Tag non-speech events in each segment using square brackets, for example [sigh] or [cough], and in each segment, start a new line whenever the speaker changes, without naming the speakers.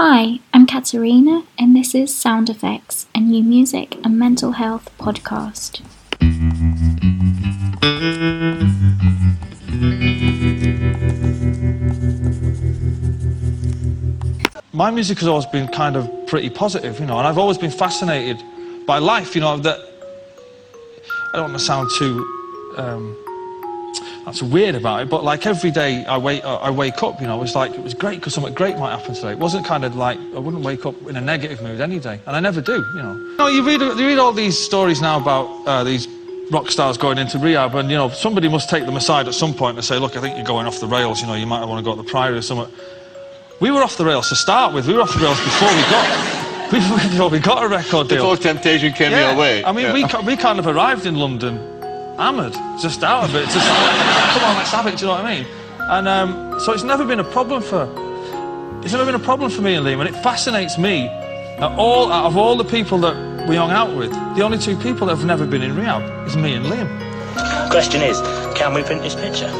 Hi, I'm Katerina, and this is Sound Effects, a new music and mental health podcast.
My music has always been kind of pretty positive, you know, and I've always been fascinated by life, you know, that I don't want to sound too um, that's weird about it, but like every day I wake, I wake up, you know, it's like it was great because something great might happen today. It wasn't kind of like I wouldn't wake up in a negative mood any day, and I never do, you know. You know, you read, you read all these stories now about uh, these rock stars going into rehab, and you know, somebody must take them aside at some point and say, look, I think you're going off the rails. You know, you might want to go to the Priory or something. We were off the rails to start with. We were off the rails before we got [laughs] before we got a record deal.
Before temptation came
yeah.
your way.
I mean,
yeah.
we we kind of arrived in London hammered, just out of it. Just come on, let's have it. Do you know what I mean? And um, so it's never been a problem for it's never been a problem for me and Liam, and it fascinates me. That all out of all the people that we hung out with, the only two people that have never been in rehab is me and Liam.
Question is, can we print this picture?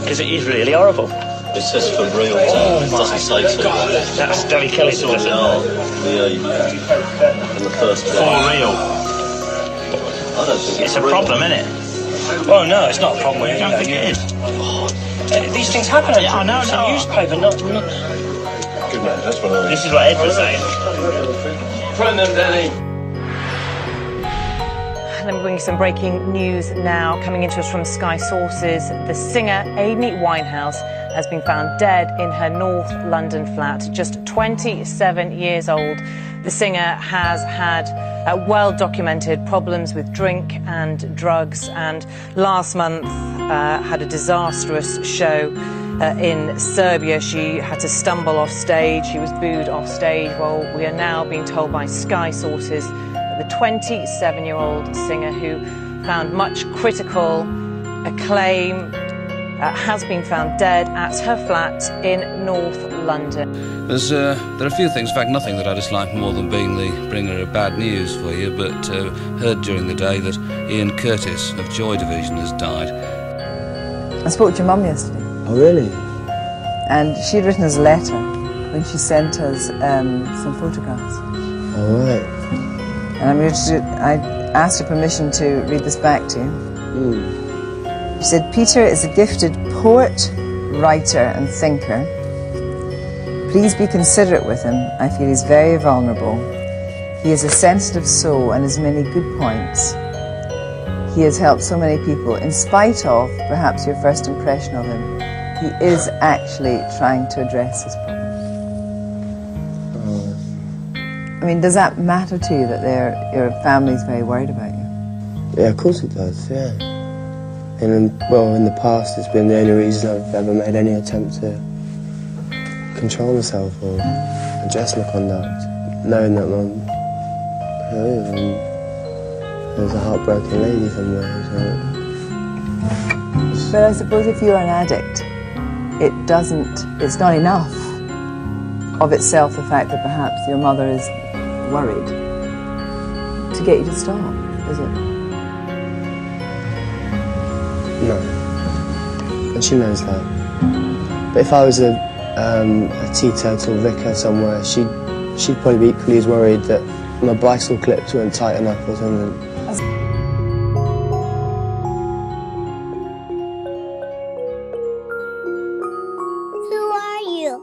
Because it is really horrible.
It says for real, oh it doesn't say to.
That's Delhi Kelly's
doesn't it? Yeah, in the first
For real. It's a problem, isn't it? Well, no, it's not a problem. I don't think it is. Oh, these things happen. Yeah, I know. It's no. newspaper, not, not.
Good man, that's what I mean.
This is what Ed was saying.
Friend them, Danny.
Let me bring you some breaking news now. Coming into us from Sky Sources, the singer Amy Winehouse has been found dead in her North London flat, just 27 years old. The singer has had uh, well documented problems with drink and drugs, and last month uh, had a disastrous show uh, in Serbia. She had to stumble off stage, she was booed off stage. Well, we are now being told by Sky sources that the 27 year old singer who found much critical acclaim uh, has been found dead at her flat in North London.
There's, uh, there are a few things, in fact, nothing that I dislike more than being the bringer of bad news for you, but uh, heard during the day that Ian Curtis of Joy Division has died.
I spoke to your mum yesterday.
Oh, really?
And she'd written us a letter when she sent us um, some photographs.
All right.
And I'm going to, I asked her permission to read this back to you.
Mm.
She said, Peter is a gifted poet, writer, and thinker. Please be considerate with him. I feel he's very vulnerable. He is a sensitive soul and has many good points. He has helped so many people. In spite of perhaps your first impression of him, he is actually trying to address his problem. I mean, does that matter to you that your family is very worried about you?
Yeah, of course it does, yeah. And well, in the past, it's been the only reason I've ever made any attempt to control myself or adjust my conduct, knowing that my um, there's a heartbroken lady somewhere.
So. But I suppose if you're an addict, it doesn't. It's not enough of itself the fact that perhaps your mother is worried to get you to stop, is it?
No. And she knows that. But if I was a, um, a teetotal vicar somewhere, she'd, she'd probably be equally as worried that my bicycle clips weren't tight enough or something.
Who are you?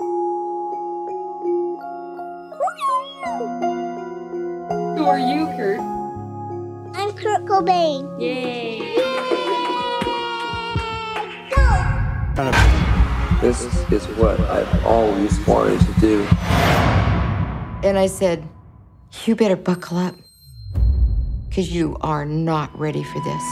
Who are you? Who are you, Kurt?
I'm Kurt Cobain.
Yay.
This is what I've always wanted to do.
And I said, You better buckle up, because you are not ready for this.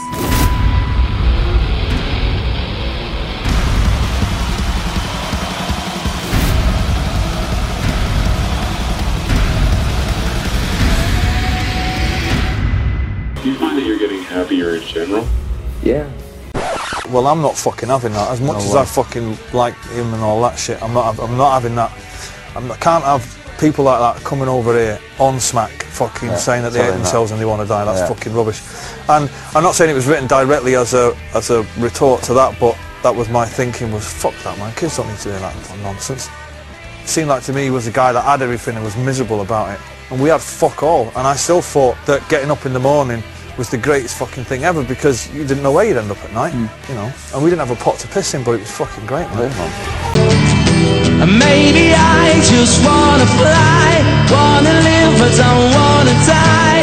Do you find that you're getting happier in general?
Yeah.
Well, I'm not fucking having that. As much
No
as. I fucking like him and all that shit, I'm not. I'm not having that. I'm, I can't have people like that coming over here on smack, fucking
Yeah,
saying that they hate
that.
themselves and they want to die. That's
Yeah.
fucking rubbish. And I'm not saying it was written directly as a as a retort to that, but that was my thinking. Was fuck that man. Kids don't need to hear that nonsense. It seemed like to me he was the guy that had everything and was miserable about it. And we had fuck all. And I still thought that getting up in the morning was the greatest fucking thing ever because you didn't know where you'd end up at night, hmm. you know. And we didn't have a pot to piss in, but it was fucking great, man.
And maybe I just wanna fly, wanna live but don't wanna die.